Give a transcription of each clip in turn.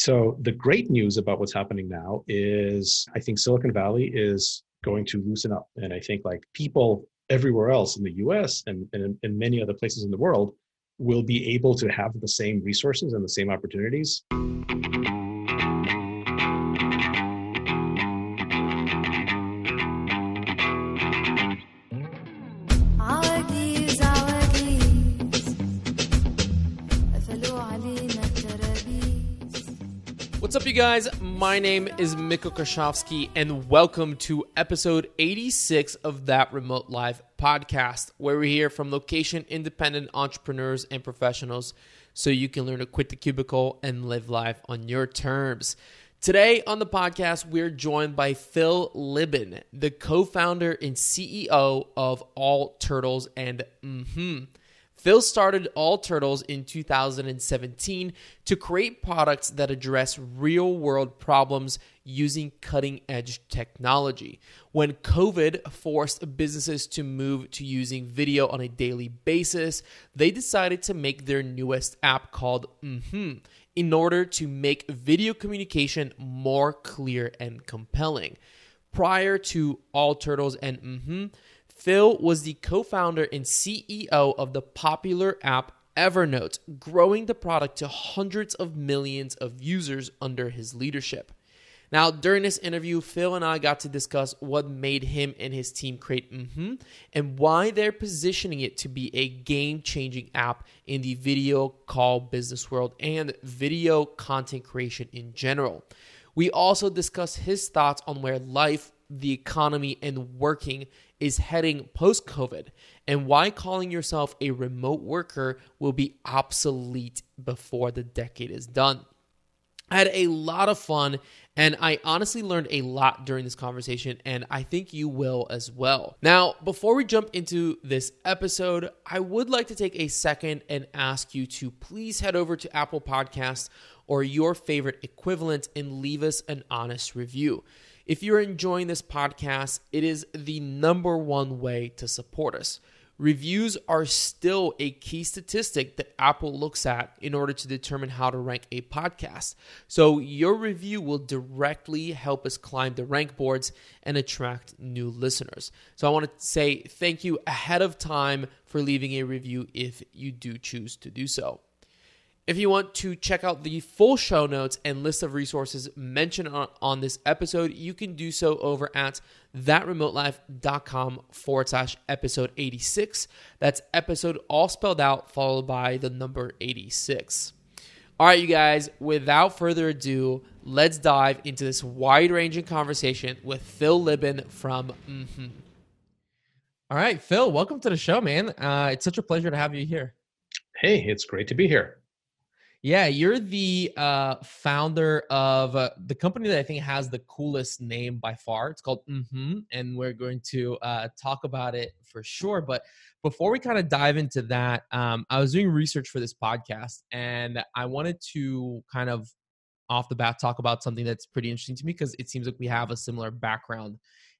So the great news about what's happening now is I think Silicon Valley is going to loosen up. And I think like people everywhere else in the US and, and in many other places in the world will be able to have the same resources and the same opportunities. You guys? My name is Mikko Krashovsky, and welcome to episode 86 of That Remote Life podcast, where we hear from location independent entrepreneurs and professionals so you can learn to quit the cubicle and live life on your terms. Today on the podcast, we're joined by Phil Libin, the co founder and CEO of All Turtles and mm Phil started All Turtles in 2017 to create products that address real world problems using cutting edge technology. When COVID forced businesses to move to using video on a daily basis, they decided to make their newest app called Mhm in order to make video communication more clear and compelling. Prior to All Turtles and Mhm, Phil was the co founder and CEO of the popular app Evernote, growing the product to hundreds of millions of users under his leadership. Now, during this interview, Phil and I got to discuss what made him and his team create Mhm and why they're positioning it to be a game changing app in the video call business world and video content creation in general. We also discussed his thoughts on where life, the economy, and working is heading post COVID and why calling yourself a remote worker will be obsolete before the decade is done. I had a lot of fun and I honestly learned a lot during this conversation, and I think you will as well. Now, before we jump into this episode, I would like to take a second and ask you to please head over to Apple Podcasts or your favorite equivalent and leave us an honest review. If you're enjoying this podcast, it is the number one way to support us. Reviews are still a key statistic that Apple looks at in order to determine how to rank a podcast. So, your review will directly help us climb the rank boards and attract new listeners. So, I want to say thank you ahead of time for leaving a review if you do choose to do so. If you want to check out the full show notes and list of resources mentioned on, on this episode, you can do so over at thatremotelife.com forward slash episode 86. That's episode all spelled out, followed by the number 86. All right, you guys, without further ado, let's dive into this wide ranging conversation with Phil Libin from Mhm. All right, Phil, welcome to the show, man. Uh, it's such a pleasure to have you here. Hey, it's great to be here. Yeah, you're the uh, founder of uh, the company that I think has the coolest name by far. It's called hmm and we're going to uh, talk about it for sure. But before we kind of dive into that, um, I was doing research for this podcast, and I wanted to kind of off the bat talk about something that's pretty interesting to me because it seems like we have a similar background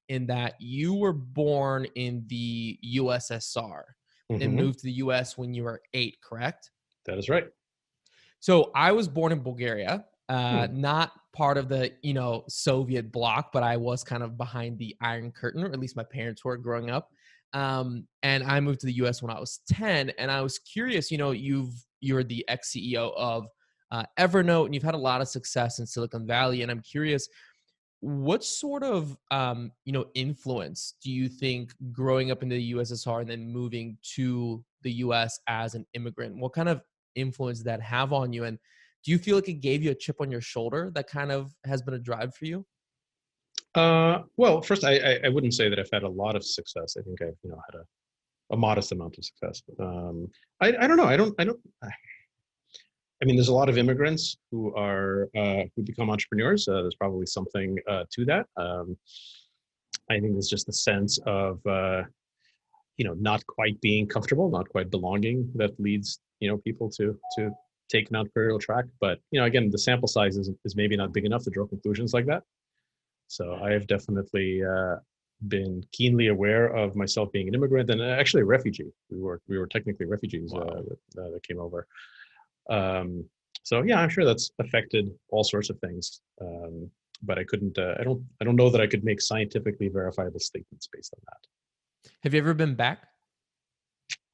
in that you were born in the USSR and Mhm. moved to the US when you were eight, correct? That is right. So I was born in Bulgaria, uh, not part of the you know Soviet bloc, but I was kind of behind the Iron Curtain, or at least my parents were growing up. Um, and I moved to the U.S. when I was ten, and I was curious. You know, you've you're the ex CEO of uh, Evernote, and you've had a lot of success in Silicon Valley. And I'm curious, what sort of um, you know influence do you think growing up in the USSR and then moving to the US as an immigrant what kind of influence that have on you and do you feel like it gave you a chip on your shoulder that kind of has been a drive for you Uh, well, first, I, I I wouldn't say that I've had a lot of success. I think I've you know had a, a modest amount of success. Um, I I don't know. I don't I don't. I mean, there's a lot of immigrants who are uh, who become entrepreneurs. Uh, there's probably something uh, to that. Um, I think there's just the sense of uh, you know not quite being comfortable, not quite belonging that leads you know people to to take an entrepreneurial track. But you know, again, the sample size is, is maybe not big enough to draw conclusions like that. So I have definitely uh, been keenly aware of myself being an immigrant and actually a refugee. We were we were technically refugees uh, that, uh, that came over. Um, so yeah, I'm sure that's affected all sorts of things. Um, but I couldn't. Uh, I don't. I don't know that I could make scientifically verifiable statements based on that. Have you ever been back?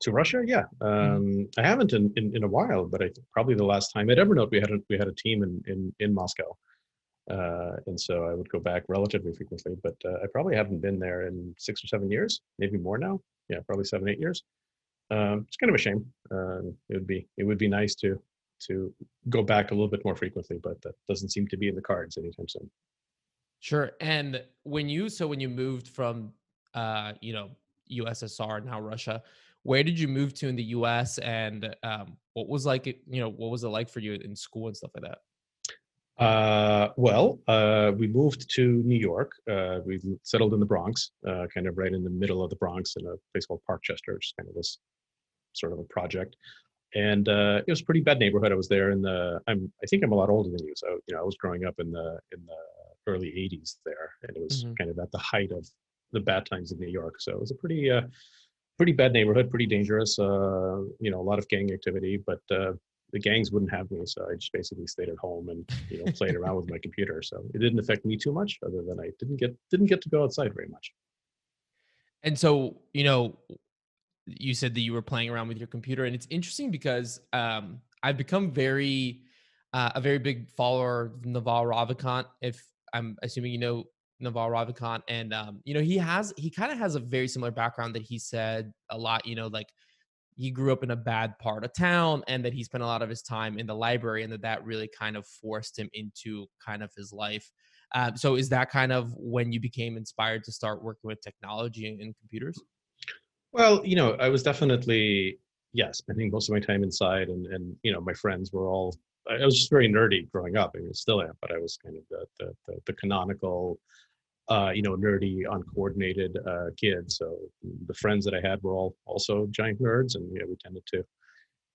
To Russia, yeah. Um, I haven't in, in, in a while, but I probably the last time at Evernote we had a, we had a team in in in Moscow, uh, and so I would go back relatively frequently. But uh, I probably haven't been there in six or seven years, maybe more now. Yeah, probably seven eight years. Um, it's kind of a shame. Um, it would be it would be nice to to go back a little bit more frequently, but that doesn't seem to be in the cards anytime soon. Sure. And when you so when you moved from uh, you know, USSR now Russia, where did you move to in the US and um what was like you know, what was it like for you in school and stuff like that? Uh, well, uh, we moved to New York. Uh, we settled in the Bronx, uh, kind of right in the middle of the Bronx, in a place called Parkchester, which is kind of this sort of a project. And uh, it was a pretty bad neighborhood. I was there in the. I'm. I think I'm a lot older than you. So you know, I was growing up in the in the early '80s there, and it was Mhm. kind of at the height of the bad times in New York. So it was a pretty uh, pretty bad neighborhood, pretty dangerous. Uh, you know, a lot of gang activity, but uh, the gangs wouldn't have me, so I just basically stayed at home and you know played around with my computer. So it didn't affect me too much, other than I didn't get didn't get to go outside very much. And so, you know, you said that you were playing around with your computer, and it's interesting because um, I've become very uh, a very big follower of Naval Ravikant. If I'm assuming you know Naval Ravikant, and um, you know he has he kind of has a very similar background that he said a lot. You know, like he grew up in a bad part of town, and that he spent a lot of his time in the library, and that that really kind of forced him into kind of his life. Um, so, is that kind of when you became inspired to start working with technology and, computers? Well, you know, I was definitely yeah spending most of my time inside, and and you know my friends were all. I I was just very nerdy growing up. I mean, still am, but I was kind of the the the, the canonical, uh, you know, nerdy, uncoordinated uh, kid. So the friends that I had were all also giant nerds, and you know, we tended to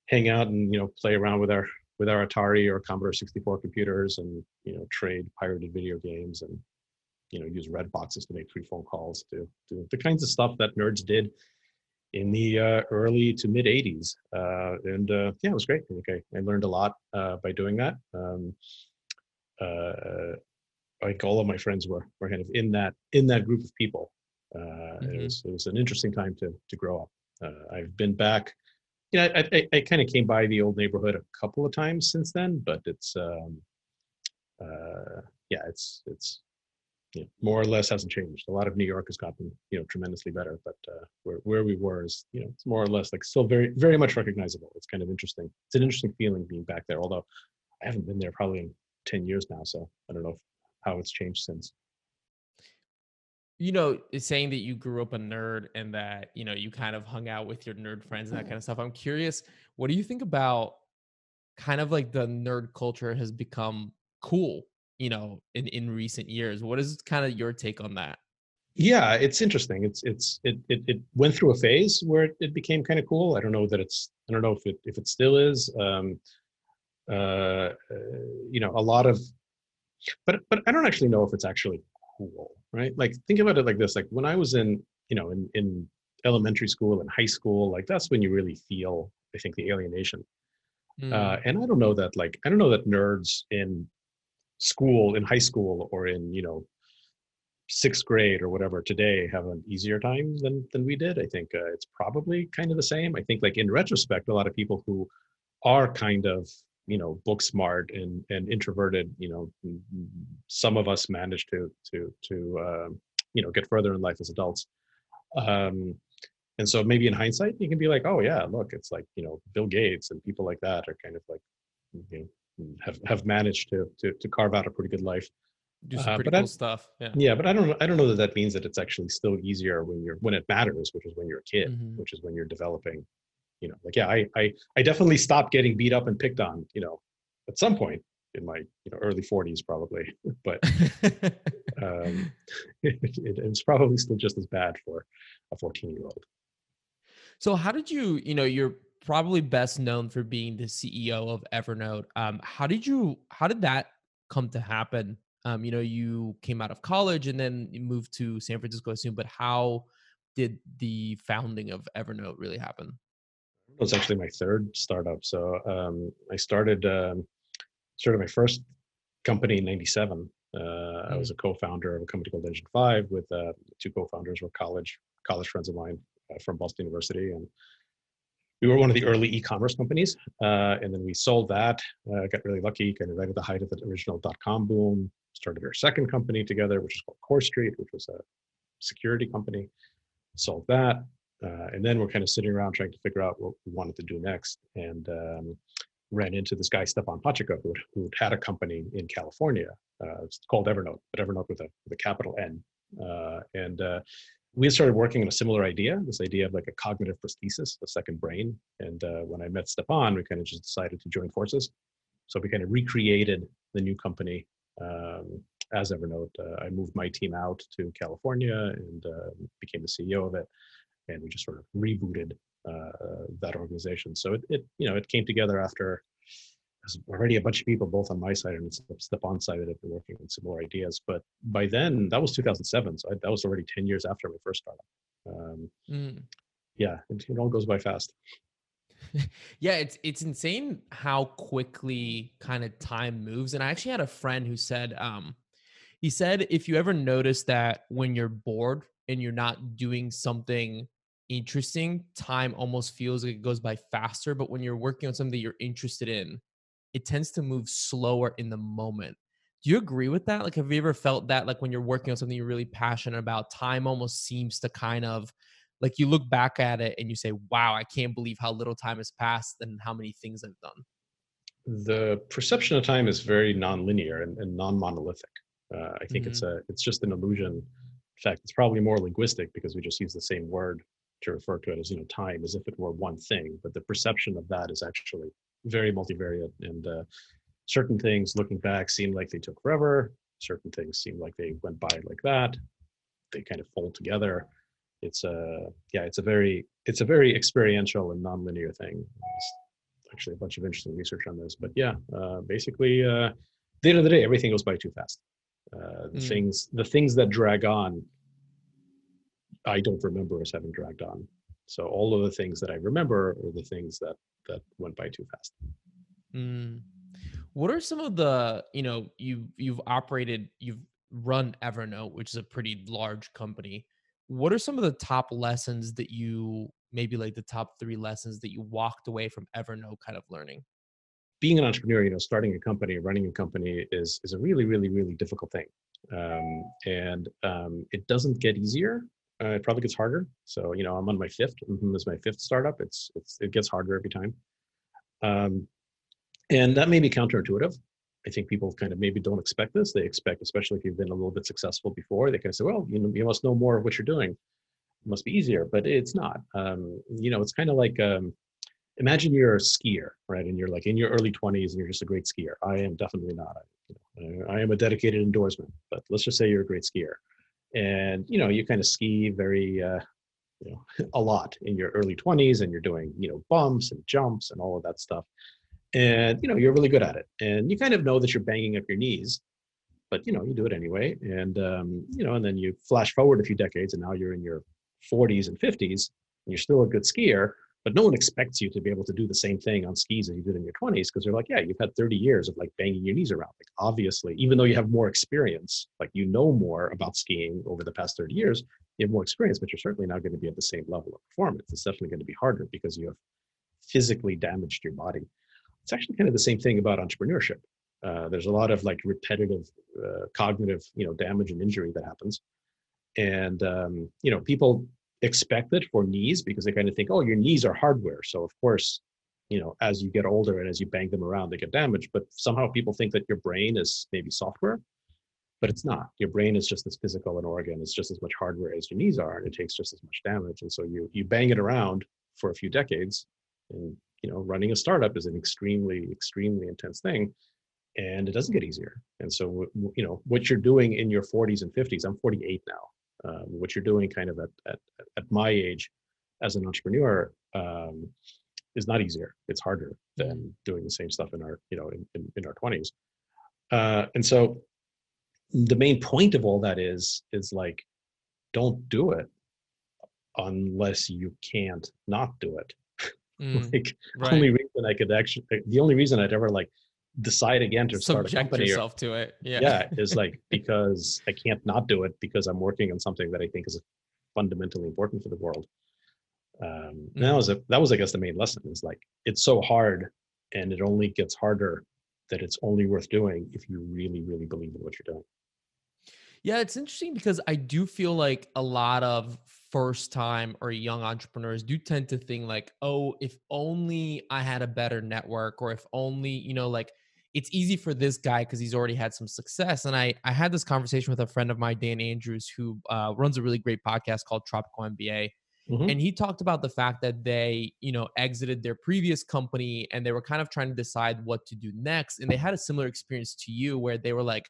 hang out and you know play around with our with our Atari or Commodore 64 computers, and you know trade pirated video games and you know use red boxes to make free phone calls to do the kinds of stuff that nerds did in the uh, early to mid 80s uh, and uh, yeah it was great. Think I, I learned a lot uh, by doing that. Um, think all of my friends were, were kind of in that in that group of people uh, Mhm. it was it was an interesting time to to grow up uh, I've been back you know I, I, I kind of came by the old neighborhood a couple of times since then but it's um, uh, yeah it's it's you know, more or less hasn't changed. A lot of New York has gotten you know tremendously better, but uh, where where we were is you know it's more or less like still very very much recognizable. It's kind of interesting. It's an interesting feeling being back there. Although I haven't been there probably in ten years now, so I don't know if, how it's changed since. you know, saying that you grew up a nerd and that, you know, you kind of hung out with your nerd friends and that kind of stuff. I'm curious, what do you think about kind of like the nerd culture has become cool, you know, in, in recent years? What is kind of your take on that? Yeah, it's interesting. It's it's it it, it went through a phase where it, it became kind of cool. I don't know that it's I don't know if it if it still is. Um, uh, uh, you know, a lot of, but but I don't actually know if it's actually cool, right? Like think about it like this: like when I was in you know in in elementary school and high school, like that's when you really feel I think the alienation. Mm, Uh, and I don't know that like I don't know that nerds in school, in high school, or in you know sixth grade or whatever today have an easier time than than we did. I think uh, it's probably kind of the same. I think like in retrospect, a lot of people who are kind of you know book smart and and introverted, you know, some of us managed to to to um, you know get further in life as adults. Um, and so maybe in hindsight, you can be like, oh yeah, look, it's like you know Bill Gates and people like that are kind of like you know have have managed to to to carve out a pretty good life. do some uh, pretty I- cool stuff. Yeah. Yeah, but I don't I don't know that that means that it's actually still easier when you're when it matters, which is when you're a kid, Mhm. which is when you're developing. You know, like yeah, I I I definitely stopped getting beat up and picked on. You know, at some point in my you know early 40s probably, but um, it, it's probably still just as bad for a 14 year old. So how did you, you know, you're probably best known for being the CEO of Evernote. Um, how did you how did that come to happen? Um, you know, you came out of college and then you moved to San Francisco, soon but how did the founding of Evernote really happen? It was actually my third startup. So um, I started um, started my first company in '97. Uh, I was a co-founder of a company called Engine Five with uh, two co-founders were college college friends of mine uh, from Boston University, and we were one of the early e-commerce companies. Uh, and then we sold that. Uh, got really lucky, kind of right at the height of the original dot-com boom. Started our second company together, which is called CoreStreet, which was a security company. Sold that, uh, and then we're kind of sitting around trying to figure out what we wanted to do next. And um, ran into this guy Stepan Pachikov, who who had a company in California. Uh, it's called Evernote, but Evernote with a with a capital N. Uh, and uh, we started working on a similar idea, this idea of like a cognitive prosthesis, a second brain. And uh, when I met Stepan, we kind of just decided to join forces. So we kind of recreated the new company um, as Evernote. Uh, I moved my team out to California and became the CEO of it, and we just sort of rebooted uh, that organization. So it, it, you know, it came together after there's already a bunch of people, both on my side and Stepan side, that have been working on similar ideas. But by then, that was 2007, so I, that was already 10 years after my first startup. Um, Mm. yeah, it, it all goes by fast. yeah, it's it's insane how quickly kind of time moves. And I actually had a friend who said, um, he said if you ever notice that when you're bored and you're not doing something interesting, time almost feels like it goes by faster. But when you're working on something that you're interested in, it tends to move slower in the moment. Do you agree with that? Like, have you ever felt that, like, when you're working on something you're really passionate about, time almost seems to kind of like you look back at it and you say, wow, I can't believe how little time has passed and how many things I've done. The perception of time is very non-linear and, and non-monolithic. Uh, I think it's a it's just an illusion. Fact, it's probably more linguistic because we just use the same word to refer to it as you know time as if it were one thing. But the perception of that is actually very multivariate, and uh, certain things looking back seem like they took forever. Certain things seem like they went by like that. They kind of fold together. It's a yeah, it's a very it's a very experiential and non-linear thing. There's actually a bunch of interesting research on this, but yeah, uh, basically, uh, the end of the day, everything goes by too fast. Uh, the Mm. things the things that drag on, I don't remember as having dragged on. So all of the things that I remember are the things that that went by too fast. Mm. What are some of the, you know, you you've operated, you've run Evernote, which is a pretty large company. What are some of the top lessons that you maybe like the top 3 lessons that you walked away from Evernote kind of learning? Being an entrepreneur, you know, starting a company, running a company is is a really, really, really difficult thing, um, and um, it doesn't get easier. Uh, it probably gets harder. So, you know, I'm on my fifth. mhm, This is my fifth startup. It's it's it gets harder every time, um, and that may be counterintuitive. I think people kind of maybe don't expect this. They expect, especially if you've been a little bit successful before, they kind of say, "Well, you know, you must know more of what you're doing. It must be easier," but it's not. Um, you know, it's kind of like um, imagine you're a skier, right? And you're like in your early 20s and you're just a great skier. I am definitely not. I, you know, I am a dedicated endorsement, but let's just say you're a great skier. And, you know, you kind of ski very, uh, you know, a lot in your early 20s and you're doing, you know, bumps and jumps and all of that stuff. And, you know, you're really good at it. And you kind of know that you're banging up your knees, but, you know, you do it anyway. And, um, you know, and then you flash forward a few decades and now you're in your 40s and 50s and you're still a good skier but no one expects you to be able to do the same thing on skis as you did in your 20s because they're like yeah you've had 30 years of like banging your knees around. Like obviously even though you have more experience like you know more about skiing over the past 30 years you have more experience but you're certainly not going to be at the same level of performance. It's definitely going to be harder because you have physically damaged your body. It's actually kind of the same thing about entrepreneurship. Uh, there's a lot of like repetitive uh, cognitive you know damage and injury that happens. And um, you know people expect it for knees because they kind of think, oh, your knees are hardware. So of course, you know, as you get older and as you bang them around, they get damaged. But somehow people think that your brain is maybe software, but it's not. Your brain is just as physical an organ. It's just as much hardware as your knees are, and it takes just as much damage. And so you you bang it around for a few decades, and you know, running a startup is an extremely extremely intense thing. And it doesn't get easier. And so, you know, what you're doing in your 40s and 50s, I'm 48 now um, what you're doing kind of at, at, at my age as an entrepreneur um, is not easier. It's harder than doing the same stuff in our you know in, in, in our 20s uh, and so the main point of all that is is like don't do it unless you can't not do it. Mm, like right. only reason i could actually the only reason i'd ever like decide again to start a Subject company or- yourself to it. Yeah. yeah is like because i can't not do it because i'm working on something that i think is fundamentally important for the world um and that was a that was i guess the main lesson is like it's so hard and it only gets harder that it's only worth doing if you really really believe in what you're doing Yeah, it's interesting because I do feel like a lot of first time or young entrepreneurs do tend to think like, oh, if only I had a better network or if only, you know, like it's easy for this guy because he's already had some success. And I I had this conversation with a friend of mine, Dan Andrews, who uh, runs a really great podcast called Tropical MBA. Mhm. And he talked about the fact that they, you know, exited their previous company and they were kind of trying to decide what to do next. And they had a similar experience to you where they were like,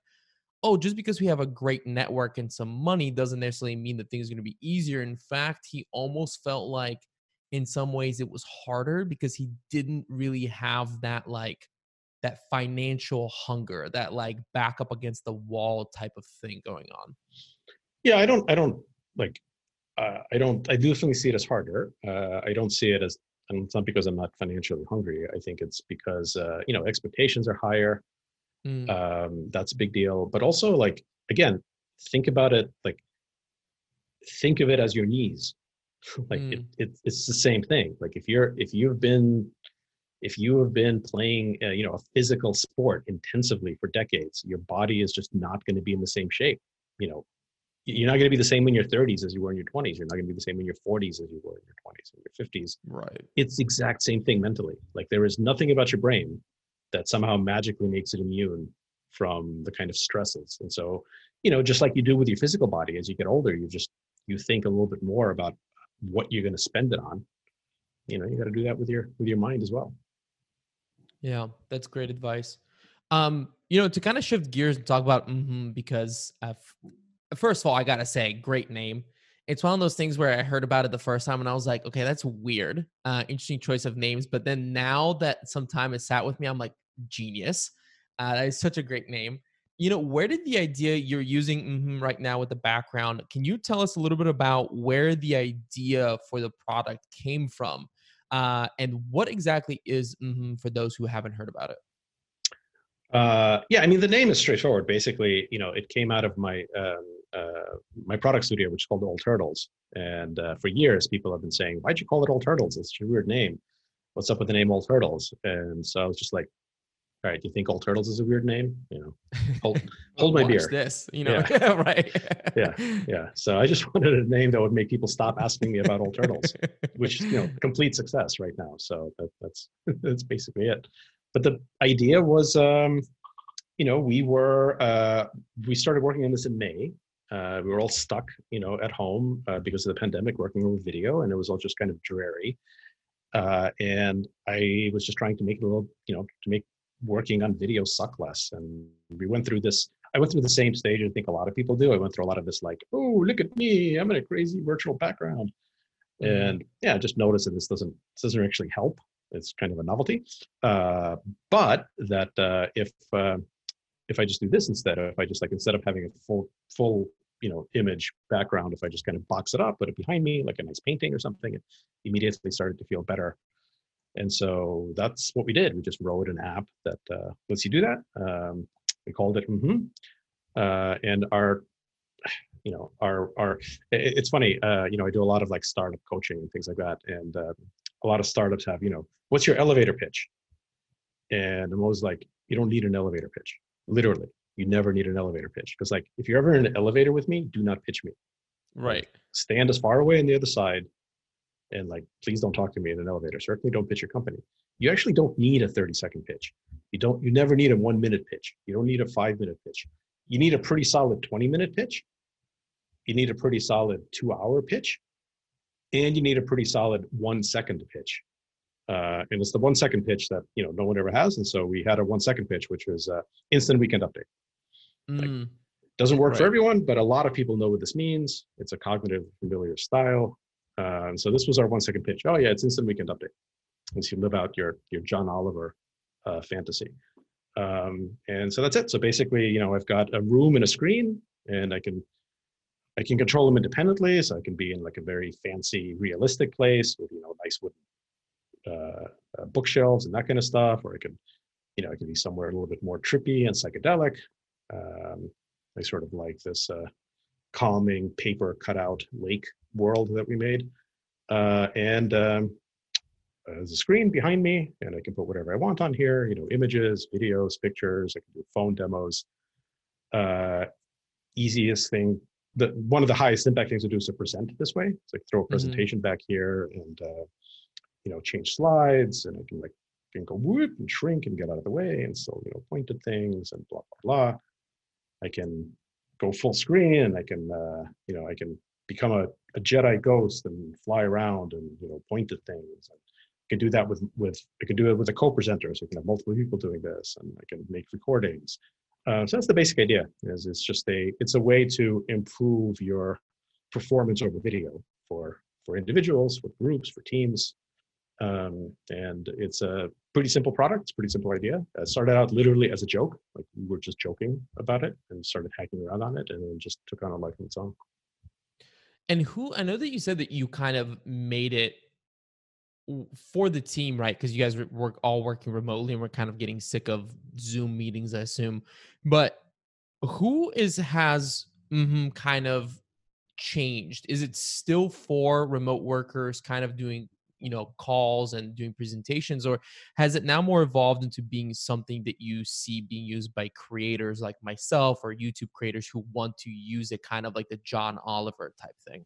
oh, just because we have a great network and some money doesn't necessarily mean that things are going to be easier. In fact, he almost felt like in some ways it was harder because he didn't really have that like that financial hunger, that like back up against the wall type of thing going on. yeah i don't i don't like uh, i don't i definitely see it as harder uh, i don't see it as and it's not because i'm not financially hungry i think it's because uh, you know expectations are higher Mm, um, that's a big deal but also like again think about it like think of it as your knees like it, Mm. it, it's the same thing like if you're if you've been if you have been playing uh, you know a physical sport intensively for decades your body is just not going to be in the same shape you know you're not going to be the same in your 30s as you were in your 20s you're not going to be the same in your 40s as you were in your 20s and your 50s right. it's the exact same thing mentally. Like there is nothing about your brain that somehow magically makes it immune from the kind of stresses. And so, you know, just like you do with your physical body, as you get older, you just you think a little bit more about what you're going to spend it on. You know, you got to do that with your with your mind as well. Yeah, that's great advice. Um, you know, to kind of shift gears and talk about mhm, because f- first of all, I gotta say, great name. It's one of those things where I heard about it the first time and I was like, okay, that's weird. Uh, interesting choice of names. But then now that some time has sat with me, I'm like, genius. Uh, that is such a great name. You know, where did the idea you're using mhm right now with the background? Can you tell us a little bit about where the idea for the product came from? Uh, and what exactly is mhm for those who haven't heard about it? Uh, yeah, I mean the name is straightforward. Basically, you know, it came out of my um, uh, my product studio, which is called All Turtles. And uh, for years, people have been saying, "Why'd you call it All Turtles? It's a weird name. What's up with the name All Turtles?" And so I was just like, "All right, do you think All Turtles is a weird name? You know, hold, hold my beer." This, you know, right? Yeah. Yeah. So I just wanted a name that would make people stop asking me about All Turtles, which you know, complete success right now. So that, that's that's basically it. But the idea was, um, you know, we were uh, we started working on this in May. Uh, we were all stuck, you know, at home uh, because of the pandemic, working with video, and it was all just kind of dreary. Uh, and I was just trying to make it a little, you know, to make working on video suck less. And we went through this. I went through the same stage I think a lot of people do. I went through a lot of this, like, oh, look at me, I'm in a crazy virtual background, Mhm. and yeah, just notice that this doesn't this doesn't actually help. It's kind of a novelty, uh, but that uh, if uh, if I just do this instead, if I just like instead of having a full full you know image background, if I just kind of box it up, put it behind me like a nice painting or something, it immediately started to feel better. And so that's what we did. We just wrote an app that uh, lets you do that. Um, we called it mm uh, and our you know our our it's funny uh, you know i do a lot of like startup coaching and things like that and uh, a lot of startups have you know what's your elevator pitch and i'm always like you don't need an elevator pitch literally you never need an elevator pitch because like if you're ever in an elevator with me do not pitch me right. stand as far away on the other side and like please don't talk to me in an elevator. Certainly don't pitch your company. You actually don't need a 30 second pitch. You don't you never need a one minute pitch. You don't need a five minute pitch. You need a pretty solid 20 minute pitch. You need a pretty solid two hour pitch. And you need a pretty solid one second pitch. Uh, and it's the one second pitch that you know no one ever has. And so we had a one second pitch which was uh, instant weekend update. Mm, doesn't work for everyone, but a lot of people know what this means. It's a cognitive familiar style. And so this was our one second pitch. Oh yeah, it's instant weekend update. As you live out your your John Oliver uh, fantasy. Um, and so that's it. So basically, you know, I've got a room and a screen, and I can I can control them independently. So I can be in like a very fancy, realistic place with you know nice wooden uh, uh, bookshelves and that kind of stuff, or I can you know, it can be somewhere a little bit more trippy and psychedelic. Um, I sort of like this uh, calming paper cutout lake world that we made. Uh, and um, there's a screen behind me, and I can put whatever I want on here. You know, images, videos, pictures. I can do phone demos. Uh, easiest thing, the one of the highest impact things to do is to present this way. It's like throw a presentation back here, and uh, you know, change slides, and I can like can go whoop and shrink and get out of the way, and so you know, point at things and blah blah blah. I can go full screen, and I can uh, you know, I can become a, a Jedi ghost and fly around and you know, point at things. I can do that with with I can do it with a co-presenter, so I can have multiple people doing this, and I can make recordings. Uh, so that's the basic idea. Is it's just a it's a way to improve your performance over video for for individuals, for groups, for teams, um, and it's a pretty simple product. It's pretty simple idea. It started out literally as a joke, like we were just joking about it, and started hacking around on it, and then just took on a life of its own. And who I know that you said that you kind of made it for the team, right? Because you guys were all working remotely and we're kind of getting sick of Zoom meetings, I assume. But who is has mhm, kind of changed? Is it still for remote workers kind of doing you know calls and doing presentations or has it now more evolved into being something that you see being used by creators like myself or youtube creators who want to use it kind of like the john oliver type thing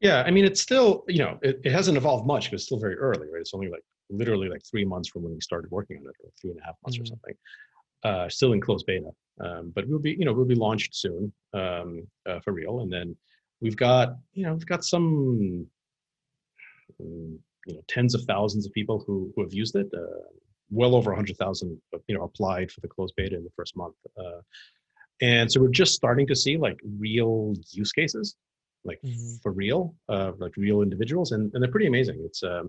Yeah, I mean, it's still, you know, it, it hasn't evolved much because it's still very early, right? It's only like literally like three months from when we started working on it, or three and a half months Mhm. or something. Uh, still in closed beta, um, but we'll be, you know, we'll be launched soon um, uh, for real. And then we've got, you know, we've got some, mm, you know, tens of thousands of people who who have used it. Uh, well over a hundred thousand, you know, applied for the closed beta in the first month. Uh, and so we're just starting to see like real use cases like Mhm. for real, uh, like real individuals, and, and they're pretty amazing. It's um,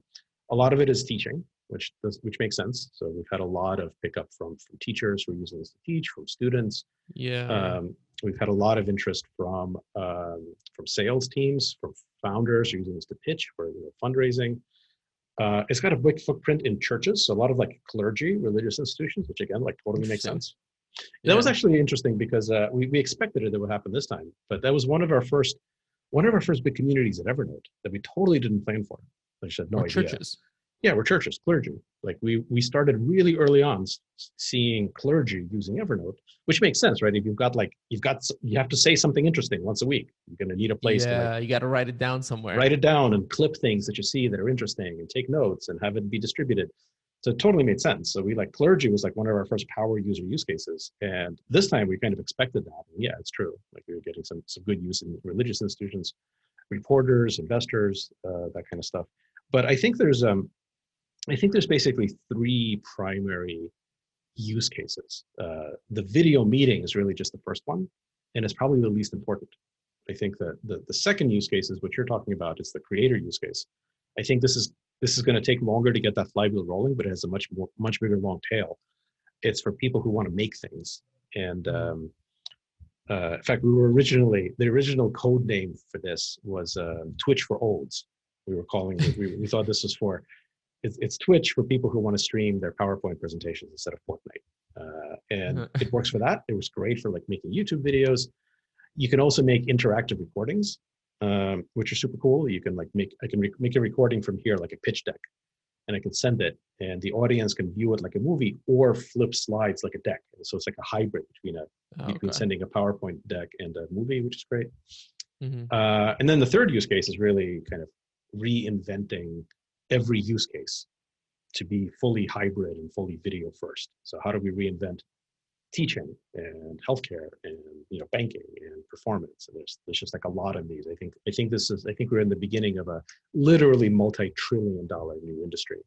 a lot of it is teaching, which does, which makes sense. So we've had a lot of pickup from from teachers who are using this to teach, from students. yeah Um, we've had a lot of interest from um, from sales teams, from founders who are using this to pitch for you know, fundraising. Uh, it's got a big footprint in churches, so a lot of like clergy, religious institutions, which again, like totally makes sense. That was actually interesting because uh, we, we expected it that would happen this time, but that was one of our first one of our first big communities at Evernote that we totally didn't plan for. I said, no or idea. churches Yeah, we're churches, clergy. Like we we started really early on seeing clergy using Evernote, which makes sense, right? If you've got like you've got you have to say something interesting once a week. You're gonna need a place to like yeah you got to write it down somewhere write it down and clip things that you see that are interesting and take notes and have it be distributed. So it totally made sense. So we like clergy was like one of our first power user use cases. And this time we kind of expected that. And yeah, it's true. Like we were getting some some good use in religious institutions, reporters, investors, uh, that kind of stuff. But I think there's um I think there's basically three primary use cases. Uh, the video meeting is really just the first one, and it's probably the least important. I think that the, the second use case is what you're talking about. It's the creator use case. I think this is this is going to take longer to get that flywheel rolling, but it has a much more much bigger long tail. It's for people who want to make things. And um, uh, in fact, we were originally the original code name for this was uh, Twitch for Olds. We were calling it. We, we thought this was for it's, it's Twitch for people who want to stream their PowerPoint presentations instead of Fortnite. Uh, and it works for that. It was great for like making YouTube videos. You can also make interactive recordings, um, which are super cool. You can like make I can make a recording from here, like a pitch deck, and I can send it, and the audience can view it like a movie or flip slides like a deck. And so it's like a hybrid between a Oh, between okay. sending a PowerPoint deck and a movie, which is great. Mhm. Uh, and then the third use case is really kind of reinventing every use case to be fully hybrid and fully video first. So how do we reinvent teaching and healthcare and you know banking and performance? And there's there's just like a lot of these. I think I think this is I think we're in the beginning of a literally multi-trillion dollar new industry.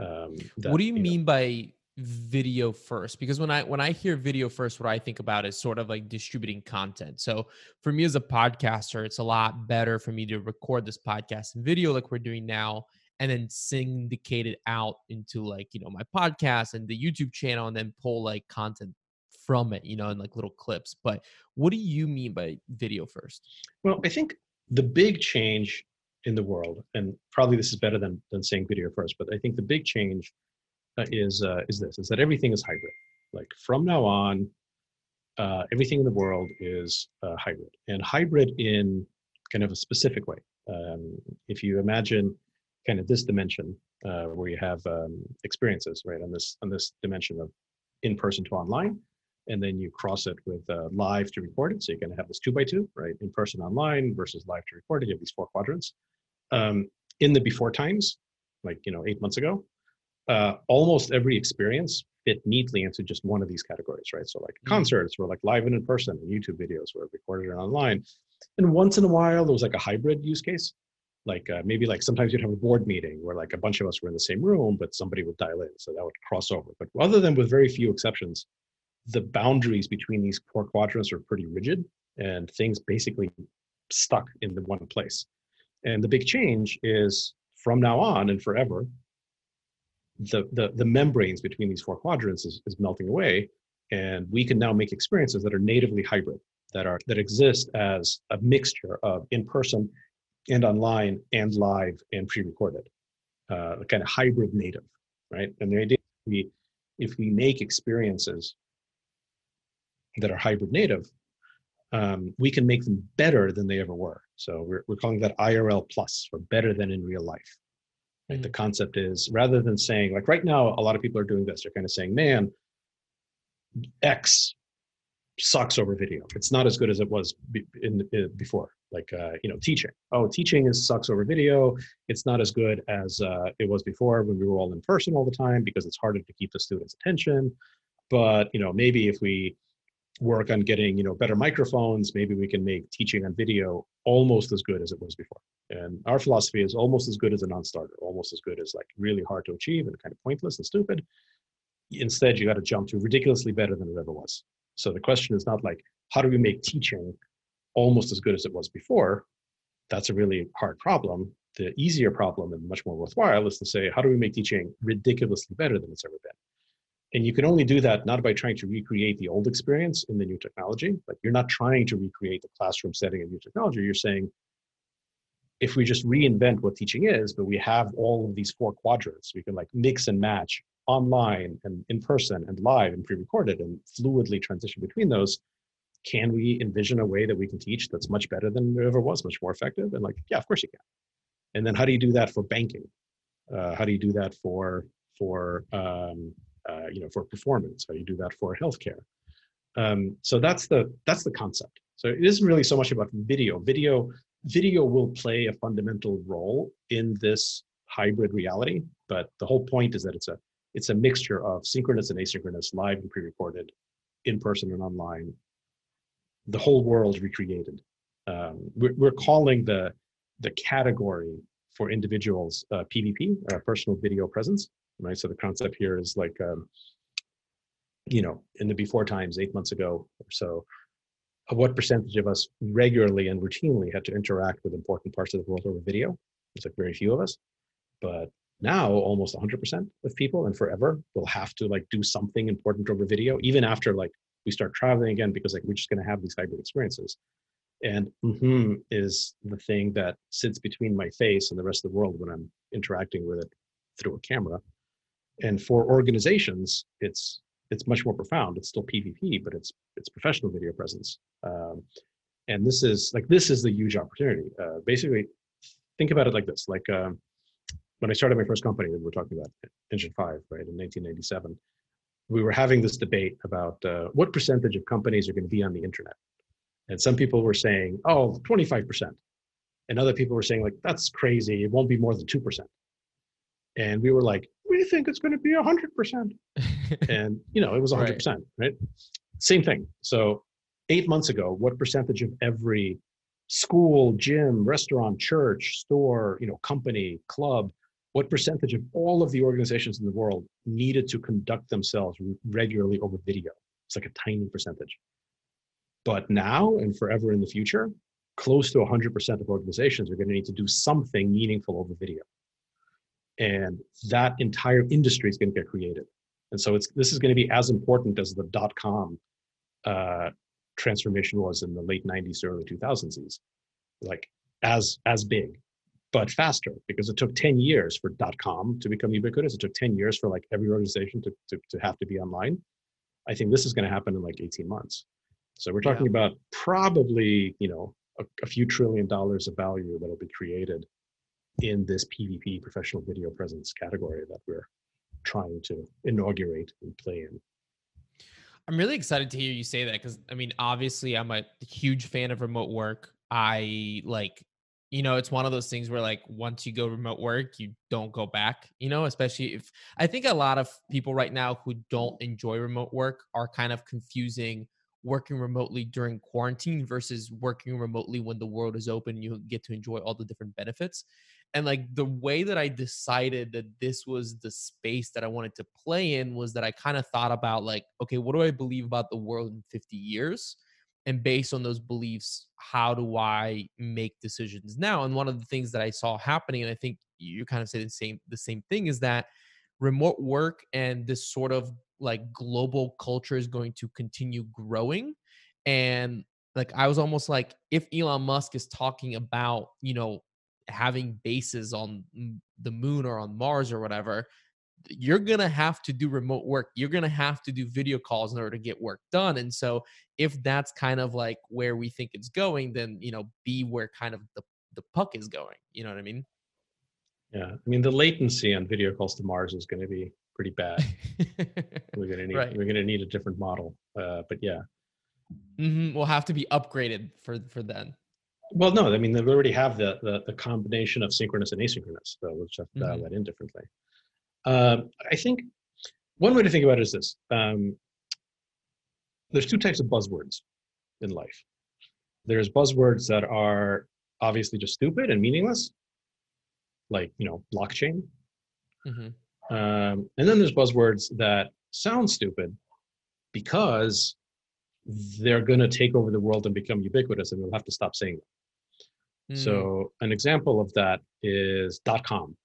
Um, that, what do you know, mean by video first because when i when i hear video first what i think about is sort of like distributing content so for me as a podcaster it's a lot better for me to record this podcast in video like we're doing now and then syndicate it out into like you know my podcast and the youtube channel and then pull like content from it you know in like little clips but what do you mean by video first Well, I think the big change in the world, and probably this is better than than saying video first, but I think the big change uh, is uh, is this: is that everything is hybrid. Like from now on, uh, everything in the world is uh, hybrid, and hybrid in kind of a specific way. Um, if you imagine kind of this dimension uh, where you have um, experiences, right, on this on this dimension of in person to online, and then you cross it with uh, live to recorded. So you're going to have this two by two, right? In person online versus live to recorded. You have these four quadrants. Um, in the before times, like you know, eight months ago, uh, almost every experience fit neatly into just one of these categories, right? So like Mhm. concerts were like live and in person, and YouTube videos were recorded and online. And once in a while, there was like a hybrid use case. Like uh, maybe like sometimes you'd have a board meeting where like a bunch of us were in the same room, but somebody would dial in, so that would cross over. But other than with very few exceptions, the boundaries between these four quadrants are pretty rigid, and things basically stuck in the one place. And the big change is from now on and forever, the the, the membranes between these four quadrants is, is melting away, and we can now make experiences that are natively hybrid, that are that exist as a mixture of in person and online and live and pre-recorded, uh, kind of hybrid native, right? And the idea is we if we make experiences that are hybrid native, um, we can make them better than they ever were. So we're, we're calling that IRL plus, or better than in real life. Right? The concept is rather than saying, like right now, a lot of people are doing this, they're kind of saying, man, X sucks over video. It's not as good as it was be, in, in before. Like uh, you know, teaching. Oh, teaching is sucks over video. It's not as good as uh, it was before when we were all in person all the time because it's harder to keep the students' attention. But you know, maybe if we work on getting you know better microphones, maybe we can make teaching on video almost as good as it was before. And our philosophy is almost as good as a non-starter, almost as good as like really hard to achieve and kind of pointless and stupid. Instead, you got to jump to ridiculously better than it ever was. So the question is not like how do we make teaching almost as good as it was before? That's a really hard problem. The easier problem and much more worthwhile is to say how do we make teaching ridiculously better than it's ever been? And you can only do that not by trying to recreate the old experience in the new technology. Like you're not trying to recreate the classroom setting in new technology. You're saying, if we just reinvent what teaching is, but we have all of these four quadrants, we can like mix and match online and in person and live and pre-recorded and fluidly transition between those. Can we envision a way that we can teach that's much better than it ever was, much more effective? And like, yeah, of course you can. And then how do you do that for banking? Uh, how do you do that for for um, uh, you know for performance? How do you do that for healthcare? Um, so that's the that's the concept. So it isn't really so much about video. Video video will play a fundamental role in this hybrid reality, but the whole point is that it's a it's a mixture of synchronous and asynchronous, live and pre-recorded, in person and online. The whole world recreated. Um, we're, we're calling the the category for individuals uh, PVP, uh, personal video presence. Right. So the concept here is like, um, you know, in the before times, eight months ago or so, what percentage of us regularly and routinely had to interact with important parts of the world over video. It's like very few of us, but now almost 100% of people and forever will have to like do something important over video, even after like we start traveling again, because like we're just going to have these hybrid experiences. And mm-hmm is the thing that sits between my face and the rest of the world when I'm interacting with it through a camera. And for organizations, it's it's much more profound. It's still PvP, but it's it's professional video presence. Um, and this is like this is the huge opportunity. Uh, basically, think about it like this: like um, when I started my first company that we're talking about, Engine Five, right in 1997, we were having this debate about uh, what percentage of companies are going to be on the internet. And some people were saying, "Oh, 25 percent," and other people were saying, "Like that's crazy. It won't be more than two percent." And we were like, "We think it's going to be 100 percent." and you know it was 100% right. right same thing so eight months ago what percentage of every school gym restaurant church store you know company club what percentage of all of the organizations in the world needed to conduct themselves regularly over video? It's like a tiny percentage. But now and forever in the future close to 100% of organizations are going to need to do something meaningful over video. And that entire industry is going to get created. And so it's this is going to be as important as the dot com uh, transformation was in the late 90s, early 2000s. Like as as big, but faster because it took 10 years for .com to become ubiquitous. It took 10 years for like every organization to, to, to have to be online. I think this is going to happen in like 18 months. So we're talking Yeah. about probably, you know, a, a few trillion dollars of value that'll be created in this PvP professional video presence category that we're trying to inaugurate and play in. I'm really excited to hear you say that because I mean, obviously, I'm a huge fan of remote work. I like, you know, it's one of those things where like once you go remote work, you don't go back, you know, especially if I think a lot of people right now who don't enjoy remote work are kind of confusing working remotely during quarantine versus working remotely when the world is open you get to enjoy all the different benefits. And like the way that i decided that this was the space that i wanted to play in was that i kind of thought about like okay what do i believe about the world in 50 years and based on those beliefs how do i make decisions now? And one of the things that i saw happening and i think you kind of say the same the same thing is that remote work and this sort of like global culture is going to continue growing. And like i was almost like if elon musk is talking about you know having bases on the moon or on mars or whatever you're gonna have to do remote work you're gonna have to do video calls in order to get work done and so if that's kind of like where we think it's going then you know be where kind of the the puck is going you know what i mean Yeah, I mean the latency on video calls to Mars is going to be pretty bad. We're going to need Right. we're going to need a different model. Uh, but yeah, hmm will have to be upgraded for for then well, no, I mean they already have the the, the combination of synchronous and asynchronous, so we'll just to dial Mhm. that in differently. Um, I think one way to think about it is this: um, there's two types of buzzwords in life. There's buzzwords that are obviously just stupid and meaningless, like you know blockchain, hmm Um, and then there's buzzwords that sound stupid because they're going to take over the world and become ubiquitous, and we'll have to stop saying them. Mm. So an example of that is dot .com,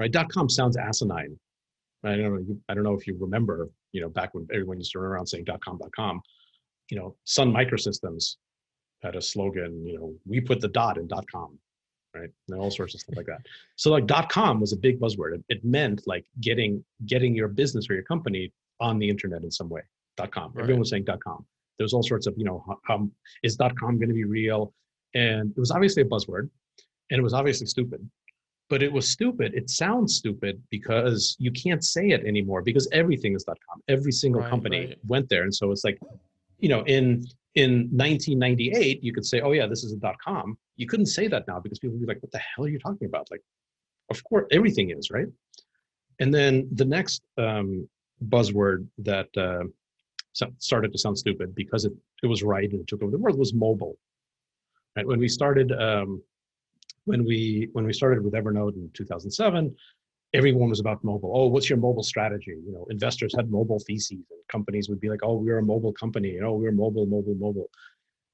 right? Dot .com sounds asinine. I don't know. I don't know if you remember, you know, back when everyone used to run around saying dot .com, dot .com. You know, Sun Microsystems had a slogan. You know, we put the dot in dot .com, right? And all sorts of stuff like that. So like dot .com was a big buzzword. It, it meant like getting getting your business or your company on the internet in some way. Dot .com. Right. Everyone was saying dot .com. There was all sorts of, you know, Is dot .com going to be real? And it was obviously a buzzword, and it was obviously stupid. But it was stupid. It sounds stupid because you can't say it anymore because everything is .com. Every single Right, company right. went there, and so it's like, you know, in in 1998, you could say, "Oh yeah, this is a .com." You couldn't say that now because people would be like, "What the hell are you talking about?" Like, of course, everything is right. And then the next um, buzzword that uh, started to sound stupid because it, it was right and it took over the world was mobile. Right when we started, um, when we when we started with Evernote in 2007, everyone was about mobile. Oh, what's your mobile strategy? You know, investors had mobile theses, and companies would be like, "Oh, we're a mobile company. You know, we're mobile, mobile, mobile,"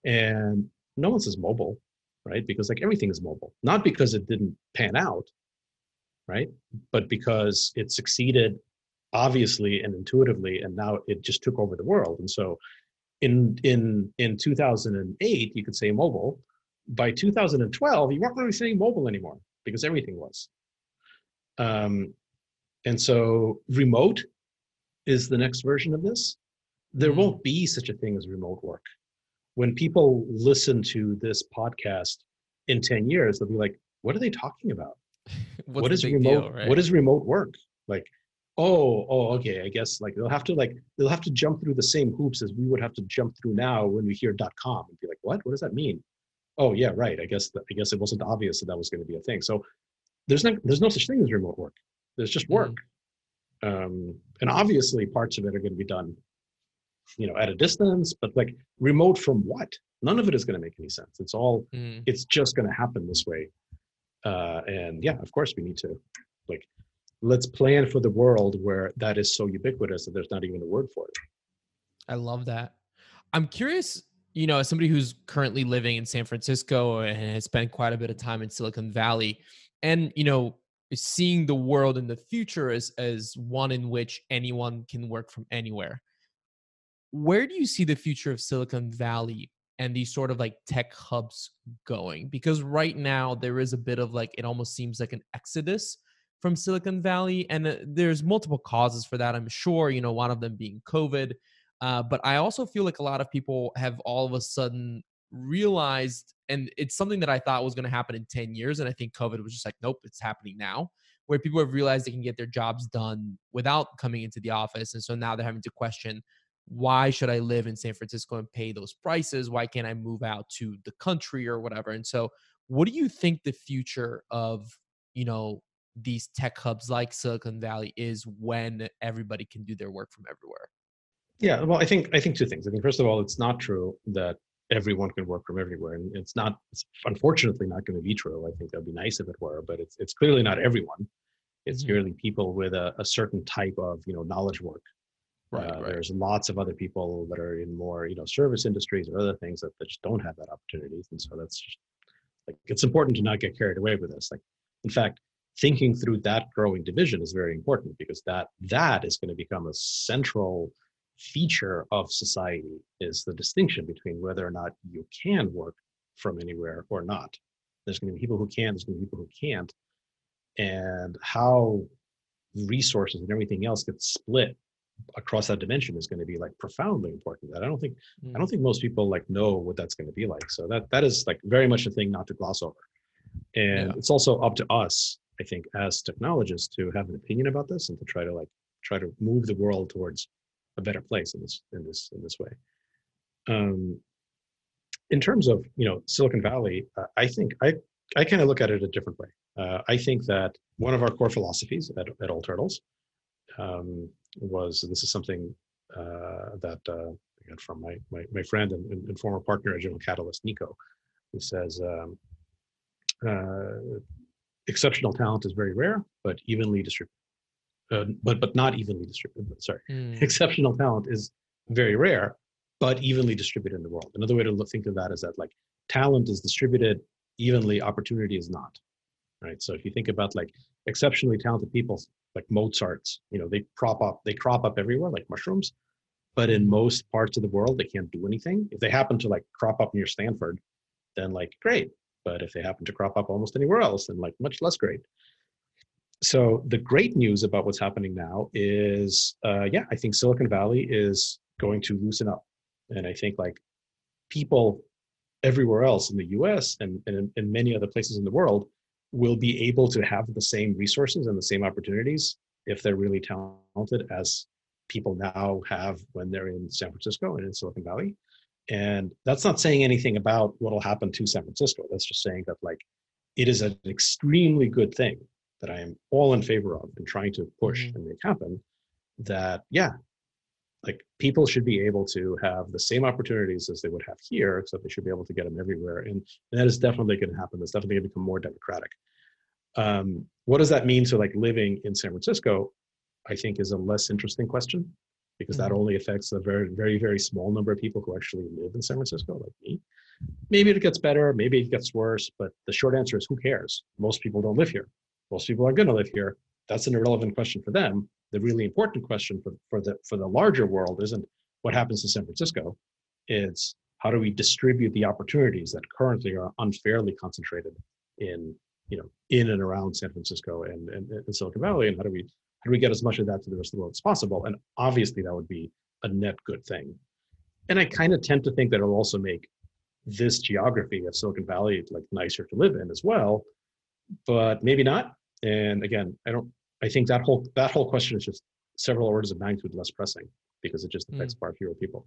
and no one says mobile, right? Because like everything is mobile, not because it didn't pan out, right? But because it succeeded obviously and intuitively and now it just took over the world and so in in in 2008 you could say mobile by 2012 you weren't really saying mobile anymore because everything was. Um and so remote is the next version of this. There Mm. won't be such a thing as remote work. When people listen to this podcast in 10 years they'll be like what are they talking about? What is remote deal, right? what is remote work? Like oh oh okay i guess like they'll have to like they'll have to jump through the same hoops as we would have to jump through now when we hear dot com and be like what? What does that mean oh yeah right i guess that, i guess it wasn't obvious that that was going to be a thing. So there's no there's no such thing as remote work. There's just work. Um and obviously parts of it are going to be done you know at a distance but like remote from what? None of it is going to make any sense. It's all Mm. it's just going to happen this way. Uh, and yeah of course we need to like let's plan for the world where that is so ubiquitous that there's not even a word for it. I love that. I'm curious, you know, as somebody who's currently living in San Francisco and has spent quite a bit of time in Silicon Valley, and you know, seeing the world in the future as as one in which anyone can work from anywhere. Where do you see the future of Silicon Valley and these sort of like tech hubs going? Because right now there is a bit of like it almost seems like an exodus from Silicon Valley, and uh, there's multiple causes for that. I'm sure you know one of them being COVID, uh, but I also feel like a lot of people have all of a sudden realized, and it's something that I thought was going to happen in 10 years, and I think COVID was just like, nope, it's happening now. Where people have realized they can get their jobs done without coming into the office, and so now they're having to question why should I live in San Francisco and pay those prices? Why can't I move out to the country or whatever? And so, what do you think the future of you know these tech hubs like Silicon Valley is when everybody can do their work from everywhere? Yeah, well, I think I think two things. I think first of all, it's not true that everyone can work from everywhere, and it's not. It's unfortunately not going to be true. I think that'd be nice if it were, but it's it's clearly not everyone. It's Mhm. merely people with a, a certain type of you know knowledge work. Right, Uh, right. There's lots of other people that are in more you know service industries or other things that, that just don't have that opportunities, and so that's just like it's important to not get carried away with this. Like, in fact, thinking through that growing division is very important because that that is going to become a central feature of society is the distinction between whether or not you can work from anywhere or not. There's going to be people who can, there's going to be people who can't, and how resources and everything else gets split across that dimension is going to be like profoundly important. That I don't think I don't mm. think most people like know what that's going to be like. So that that is like very much a thing not to gloss over. And Yeah. it's also up to us, I think, as technologists to have an opinion about this and to try to like try to move the world towards a better place in this in this in this way. Um, in terms of you know Silicon Valley, uh, I think I I kind of look at it a different way. Uh, I think that one of our core philosophies at, at All Turtles um, was this is something uh, that uh, I from my my, my friend and, and, and former partner at General Catalyst, Nico, who says um, uh, exceptional talent is very rare, but evenly distributed. Uh, but but not evenly distributed. Sorry, Mm, exceptional talent is very rare, but evenly distributed in the world. Another way to look, think of that is that like talent is distributed evenly, opportunity is not. Right. So if you think about like exceptionally talented people like Mozart's, you know, they crop up, they crop up everywhere like mushrooms, but in most parts of the world they can't do anything. If they happen to like crop up near Stanford, then like great. But if they happen to crop up almost anywhere else, then like much less great so the great news about what's happening now is uh, yeah i think silicon valley is going to loosen up. And i think like people everywhere else in the us and, and many other places in the world will be able to have the same resources and the same opportunities if they're really talented as people now have when they're in san francisco and in silicon valley. And that's not saying anything about what will happen to san francisco. That's just saying that like it is an extremely good thing that I am all in favor of and trying to push Mhm. and make happen, that yeah, like people should be able to have the same opportunities as they would have here, except they should be able to get them everywhere. And that is definitely going to happen. That's definitely going to become more democratic. Um, what does that mean to like living in San Francisco? I think is a less interesting question because that Mhm. only affects a very, very, very small number of people who actually live in San Francisco, like me. Maybe it gets better, maybe it gets worse, but the short answer is who cares? Most people don't live here most people are going to live here that's an irrelevant question for them. The really important question for, for the for the larger world isn't what happens to san francisco. It's how do we distribute the opportunities that currently are unfairly concentrated in you know in and around san francisco and, and, and silicon valley and how do we how do we get as much of that to the rest of the world as possible? And obviously that would be a net good thing. And i kind of tend to think that it'll also make this geography of silicon valley like nicer to live in as well but maybe not. And again, I don't. I think that whole that whole question is just several orders of magnitude less pressing because it just affects far fewer people.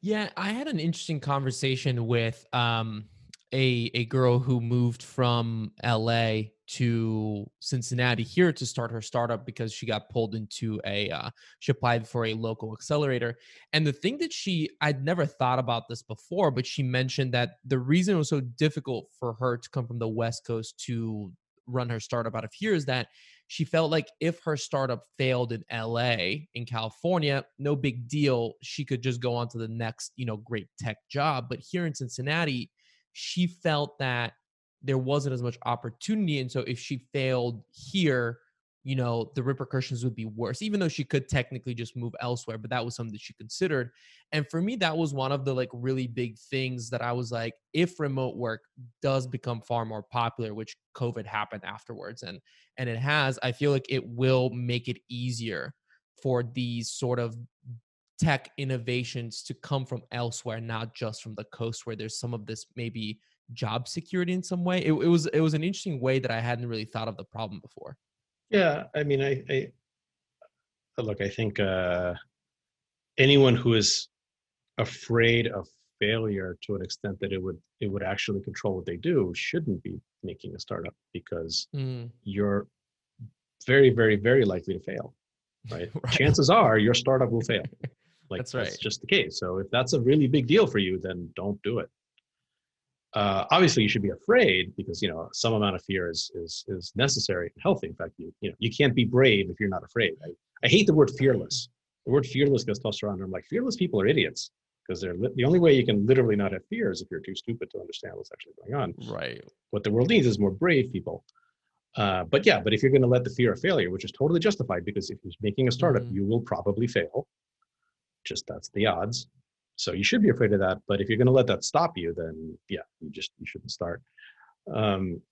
Yeah, I had an interesting conversation with um, a a girl who moved from LA to Cincinnati here to start her startup because she got pulled into a uh, she applied for a local accelerator. And the thing that she I'd never thought about this before, but she mentioned that the reason it was so difficult for her to come from the West Coast to run her startup out of here is that she felt like if her startup failed in LA in California, no big deal. She could just go on to the next, you know, great tech job. But here in Cincinnati, she felt that there wasn't as much opportunity. And so if she failed here, you know the repercussions would be worse even though she could technically just move elsewhere but that was something that she considered and for me that was one of the like really big things that i was like if remote work does become far more popular which covid happened afterwards and and it has i feel like it will make it easier for these sort of tech innovations to come from elsewhere not just from the coast where there's some of this maybe job security in some way it, it was it was an interesting way that i hadn't really thought of the problem before Yeah, I mean, I, I uh, look. I think uh, anyone who is afraid of failure to an extent that it would it would actually control what they do shouldn't be making a startup because Mm, you're very, very, very likely to fail. Right? Right. Chances are your startup will fail. Like That's that's right. just the case. So if that's a really big deal for you, then don't do it. Uh, obviously, you should be afraid because you know some amount of fear is is is necessary and healthy. In fact, you you know you can't be brave if you're not afraid. I, I hate the word fearless. The word fearless gets tossed around. And I'm like, fearless people are idiots because they're the only way you can literally not have fear is if you're too stupid to understand what's actually going on. right What the world needs is more brave people. Uh, but yeah, but if you're going to let the fear of failure, which is totally justified, because if you're making a startup, Mhm. you will probably fail. Just that's the odds. So you should be afraid of that. But if you're going to let that stop you, then yeah, you just you shouldn't start. Um,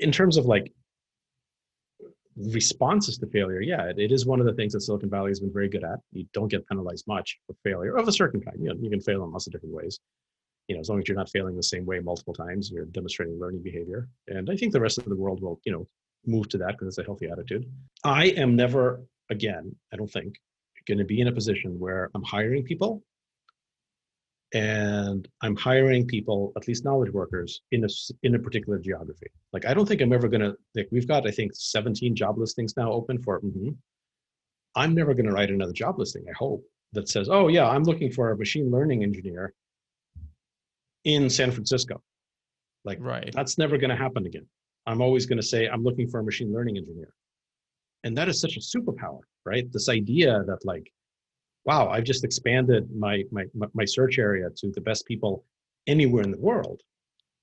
in terms of like responses to failure, yeah, it, it is one of the things that Silicon Valley has been very good at. You don't get penalized much for failure of a certain kind. You know, you can fail in lots of different ways you know, as long as you're not failing the same way multiple times, you're demonstrating learning behavior. And I think the rest of the world will, you know, move to that because it's a healthy attitude. I am never, again, I don't think, going to be in a position where I'm hiring people and I'm hiring people, at least knowledge workers, in a in a particular geography. Like I don't think I'm ever going to. Like we've got, I think, 17 job listings now open for. mhm. I'm never going to write another job listing. I hope that says, "Oh yeah, I'm looking for a machine learning engineer in San Francisco." Like right that's never going to happen again. I'm always going to say, I'm looking for a machine learning engineer. And that is such a superpower, right? This idea that like, wow, I've just expanded my my my search area to the best people anywhere in the world,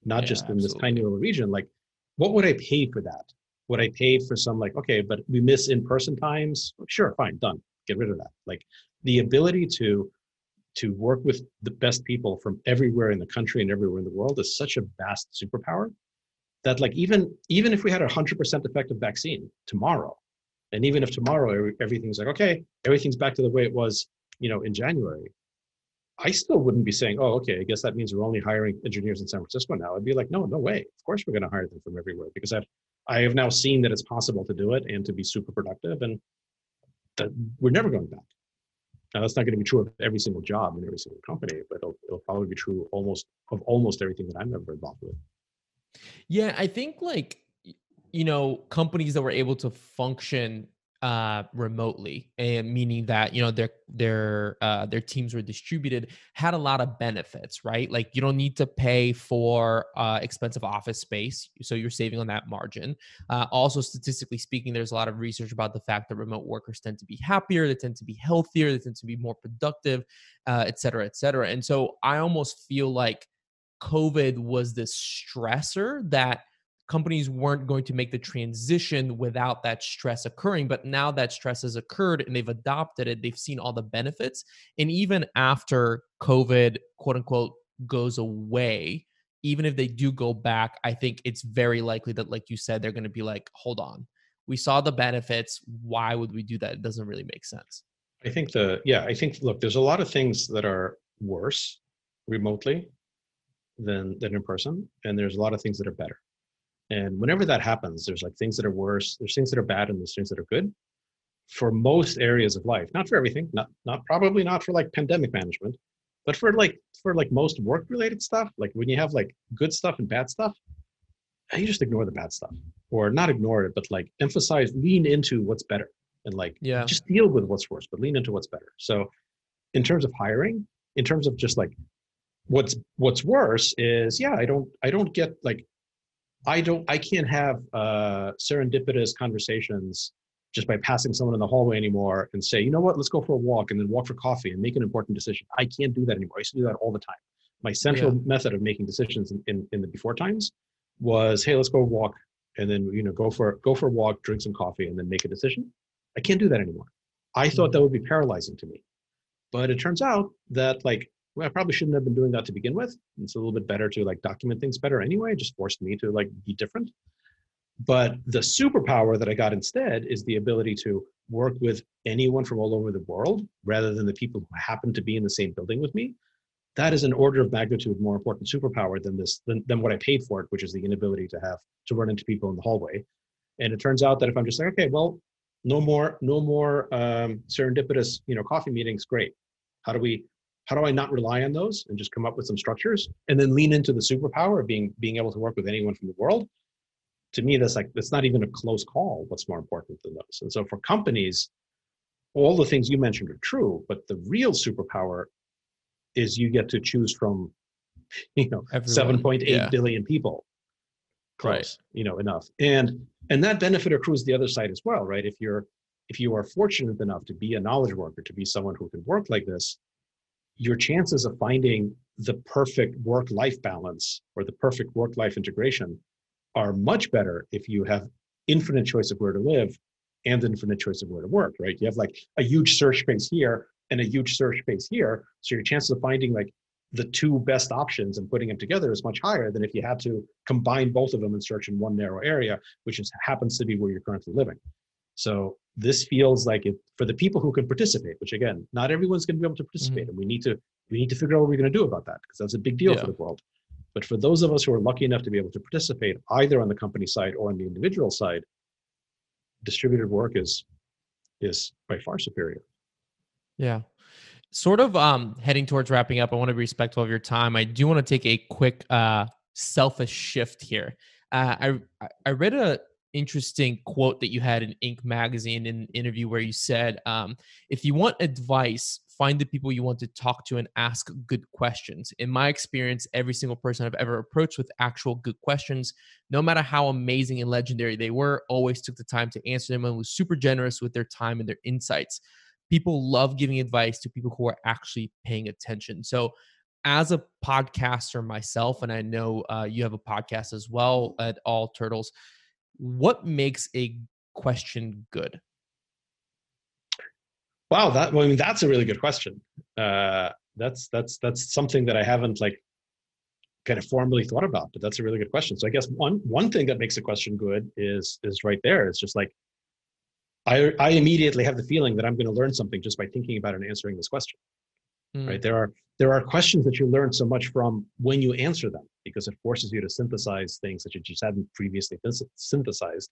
not Yeah, just in this tiny little region. Like, what would I pay for that? Would I pay for some like, okay, but we miss in-person times? Sure, fine, done. Get rid of that. Like the ability to to work with the best people from everywhere in the country and everywhere in the world is such a vast superpower that like even even if we had a 100% effective vaccine tomorrow and even if tomorrow everything's like okay everything's back to the way it was you know in january i still wouldn't be saying oh okay i guess that means we're only hiring engineers in san francisco now. I'd be like no no way. Of course we're going to hire them from everywhere because i've i have now seen that it's possible to do it and to be super productive and that we're never going back. Now that's not going to be true of every single job in every single company but it'll, it'll probably be true almost of almost everything that i'm ever involved with. Yeah, I think like you know companies that were able to function uh remotely and meaning that you know their their uh their teams were distributed had a lot of benefits right? Like you don't need to pay for uh expensive office space so you're saving on that margin. Uh also statistically speaking there's a lot of research about the fact that remote workers tend to be happier they tend to be healthier they tend to be more productive uh et cetera et cetera. And so i almost feel like COVID was this stressor that companies weren't going to make the transition without that stress occurring. But now that stress has occurred and they've adopted it, they've seen all the benefits. And even after COVID, quote unquote, goes away, even if they do go back, I think it's very likely that, like you said, they're going to be like, hold on, we saw the benefits. Why would we do that? It doesn't really make sense. I think the yeah, I think look, there's a lot of things that are worse remotely than than in person, and there's a lot of things that are better. And whenever that happens, there's like things that are worse, there's things that are bad, and there's things that are good. For most areas of life, not for everything, not not probably not for like pandemic management, but for like for like most work related stuff, like when you have like good stuff and bad stuff, you just ignore the bad stuff, or not ignore it, but like emphasize, lean into what's better, and like Yeah. just deal with what's worse, but lean into what's better. So, in terms of hiring, in terms of just like what's what's worse is yeah, I don't I don't get like I don't I can't have uh, serendipitous conversations just by passing someone in the hallway anymore and say you know what let's go for a walk and then walk for coffee and make an important decision. I can't do that anymore. I used to do that all the time. My central Yeah. method of making decisions in, in, in the before times was hey let's go walk and then you know go for go for a walk, drink some coffee, and then make a decision. I can't do that anymore. I thought that would be paralyzing to me, but it turns out that like well, I probably shouldn't have been doing that to begin with. It's a little bit better to like document things better anyway. It just forced me to like be different. But the superpower that I got instead is the ability to work with anyone from all over the world rather than the people who happen to be in the same building with me. That is an order of magnitude more important superpower than this than, than what I paid for it, which is the inability to have to run into people in the hallway. And it turns out that if I'm just like, okay, well, no more, no more um, serendipitous, you know, coffee meetings. Great. How do we how do I not rely on those and just come up with some structures and then lean into the superpower of being being able to work with anyone from the world? To me, that's like that's not even a close call. What's more important than those? And so for companies, all the things you mentioned are true, but the real superpower is you get to choose from, you know, Everyone, seven point eight yeah. billion people. Close, Right. you know, enough. And and that benefit accrues the other side as well, right? If you're if you are fortunate enough to be a knowledge worker, to be someone who can work like this, your chances of finding the perfect work life balance or the perfect work life integration are much better if you have infinite choice of where to live and infinite choice of where to work, right? You have like a huge search space here and a huge search space here. So your chances of finding like the two best options and putting them together is much higher than if you had to combine both of them and search in one narrow area, which is happens to be where you're currently living. So this feels like it for the people who can participate, which again, not everyone's going to be able to participate, and we need to we need to figure out what we're going to do about that because that's a big deal Yeah. for the world. But for those of us who are lucky enough to be able to participate either on the company side or on the individual side, distributed work is is by far superior. Yeah. Sort of um heading towards wrapping up. I want to be respectful of your time. I do want to take a quick uh selfish shift here. Uh I- I read a interesting quote that you had in Inc magazine in an interview where you said um if you want advice find the people you want to talk to and ask good questions. In my experience, every single person I've ever approached with actual good questions, no matter how amazing and legendary they were, always took the time to answer them and was super generous with their time and their insights people love giving advice to people who are actually paying attention. So, as a podcaster myself, and I know uh, you have a podcast as well at All Turtles, what makes a question good? Wow, that well, I mean that's a really good question. Uh, that's that's that's something that I haven't like kind of formally thought about, but that's a really good question. So I guess one one thing that makes a question good is is right there. It's just like I I immediately have the feeling that I'm going to learn something just by thinking about and answering this question. Mm, Right? There are there are questions that you learn so much from when you answer them because it forces you to synthesize things that you just hadn't previously synthesized,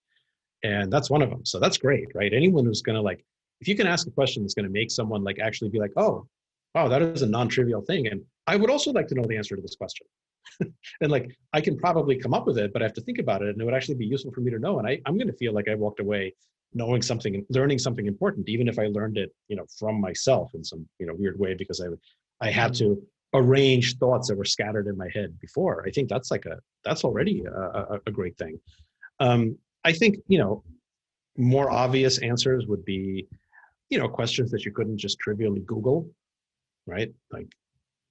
and that's one of them. So that's great, right? Anyone who's going to like if you can ask a question that's going to make someone like actually be like, oh, wow, that is a non-trivial thing, and I would also like to know the answer to this question. and like I can probably come up with it, but I have to think about it, and it would actually be useful for me to know. And I, I'm going to feel like I walked away knowing something, and learning something important, even if I learned it, you know, from myself in some you know weird way because I I had to arrange thoughts that were scattered in my head before. I think that's like a that's already a, a, a great thing. Um, I think you know more obvious answers would be you know questions that you couldn't just trivially google right like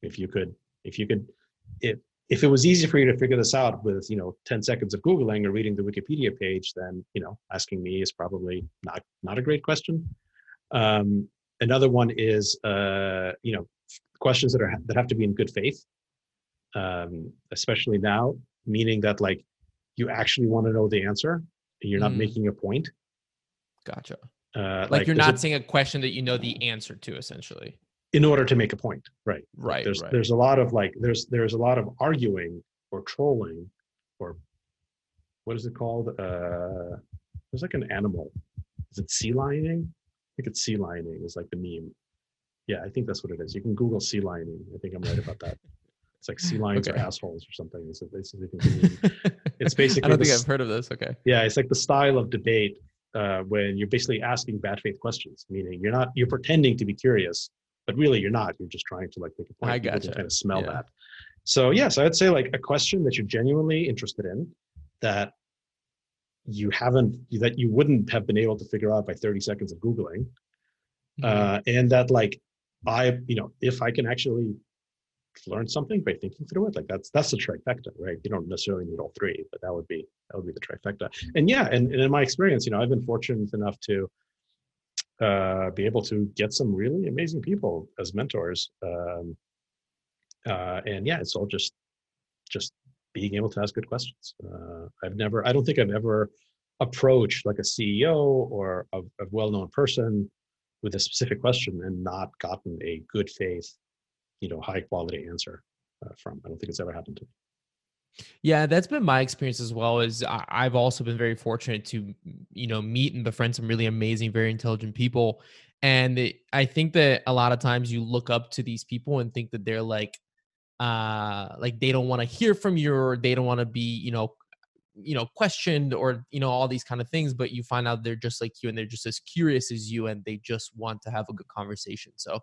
if you could if you could if if it was easy for you to figure this out with you know 10 seconds of googling or reading the wikipedia page then you know asking me is probably not not a great question um, another one is uh, you know questions that are that have to be in good faith um, especially now meaning that like you actually want to know the answer and you're not Mm. making a point Gotcha. uh, Like, you're not a- saying a question that you know the answer to, essentially. In order to make a point. Right Like, Right, there's right. there's a lot of like there's there's a lot of arguing or trolling or what is it called? Uh there's like an animal. Is it sealioning? I think it's sea lining is like the meme. Yeah i think that's what it is. You can google sea lining. I think i'm right about that. It's like sea lions are assholes or something. So basically. It's basically I don't think this- I've heard of this. Okay. yeah it's like the style of debate uh, when you're basically asking bad faith questions meaning you're not you're pretending to be curious but really you're not you're just trying to like make a point I People can gotcha. kind of smell Yeah. that so yes i'd say like a question that you're genuinely interested in that you haven't that you wouldn't have been able to figure out by 30 seconds of googling Mhm. uh, and that like i you know if i can actually learn something by thinking through it. Like that's that's the trifecta, right? You don't necessarily need all three, but that would be that would be the trifecta. And yeah, and, and in my experience, you know, I've been fortunate enough to uh, be able to get some really amazing people as mentors. Um, uh, and yeah, it's all just just being able to ask good questions. Uh, I've never, I don't think I've ever approached like a CEO or a, a well-known person with a specific question and not gotten a good faith, you know, high quality answer uh, from. I don't think it's ever happened to me. Yeah, that's been my experience as well. Is I've also been very fortunate to, you know, meet and befriend some really amazing, very intelligent people. And it, I think that a lot of times you look up to these people and think that they're like, uh, like they don't want to hear from you or they don't want to be, you know, you know, questioned or you know all these kind of things. But you find out they're just like you and they're just as curious as you and they just want to have a good conversation. So,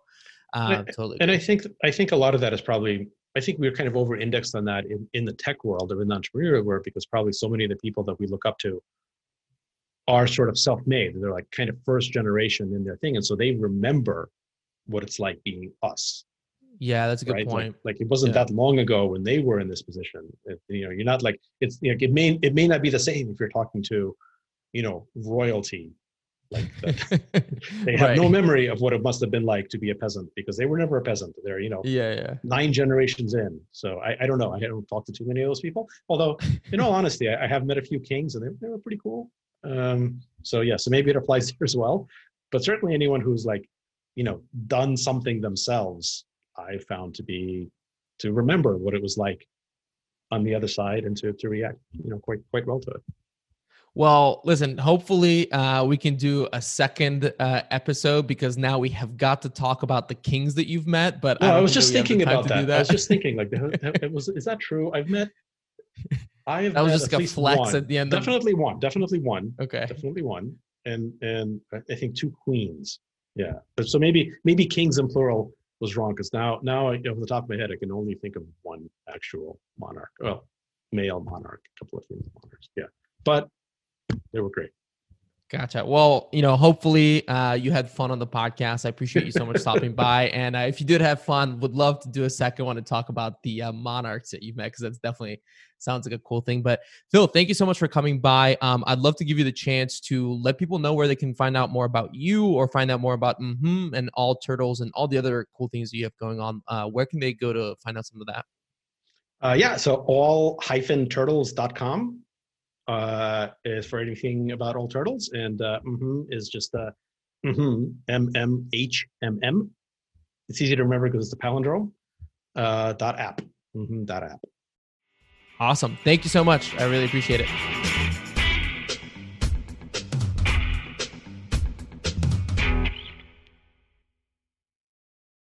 And I- uh, totally. And I think I think a lot of that is probably I think we're kind of over indexed on that in, in the tech world or in the entrepreneurial world because probably so many of the people that we look up to are sort of self-made. They're like kind of first generation in their thing. And so they remember what it's like being us. yeah, that's a good right? Like- point. Like, it wasn't Yeah. that long ago when they were in this position. It- you know, you're not like it's you know, it may it may not be the same if you're talking to, you know, royalty. Like that they have no memory of what it must have been like to be a peasant because they were never a peasant. They're, you know, yeah, yeah. nine generations in. So I, I don't know. I haven't talked to too many of those people. Although, in all honesty, I, I have met a few kings and they, they were pretty cool. Um, so yeah, so maybe it applies here as well. But certainly anyone who's like, you know, done something themselves, I found to be to remember what it was like on the other side and to to react, you know, quite quite well to it. Well, listen, hopefully uh, we can do a second uh, episode because now we have got to talk about the kings that you've met. But No, I, don't was just we have the thinking about do that. I was just thinking, like, it was is that true? I've met. I have that was met just a flex one. at the end. Of, Definitely one. Definitely one. okay. definitely one and and i think two queens yeah but so maybe maybe kings in plural was wrong because now now I, off the top of my head i can only think of one actual monarch well male monarch a couple of female monarchs yeah but they were great Gotcha. Well, you know, hopefully uh, you had fun on the podcast. I appreciate you so much stopping by. And uh, if you did have fun, would love to do a second one to talk about the uh, monarchs that you've met because that's definitely sounds like a cool thing. But Phil, thank you so much for coming by. Um, I'd love to give you the chance to let people know where they can find out more about you or find out more about mm hmm and all turtles and all the other cool things you have going on. Uh, where can they go to find out some of that? uh, yeah so all hyphen turtles.com uh, is for anything about all turtles and uh, mhm is just uh, mm-hmm, m-m-h-m-m it's easy to remember because it's a palindrome uh, dot app Mm-hmm, dot app Awesome. Thank you so much. I really appreciate it.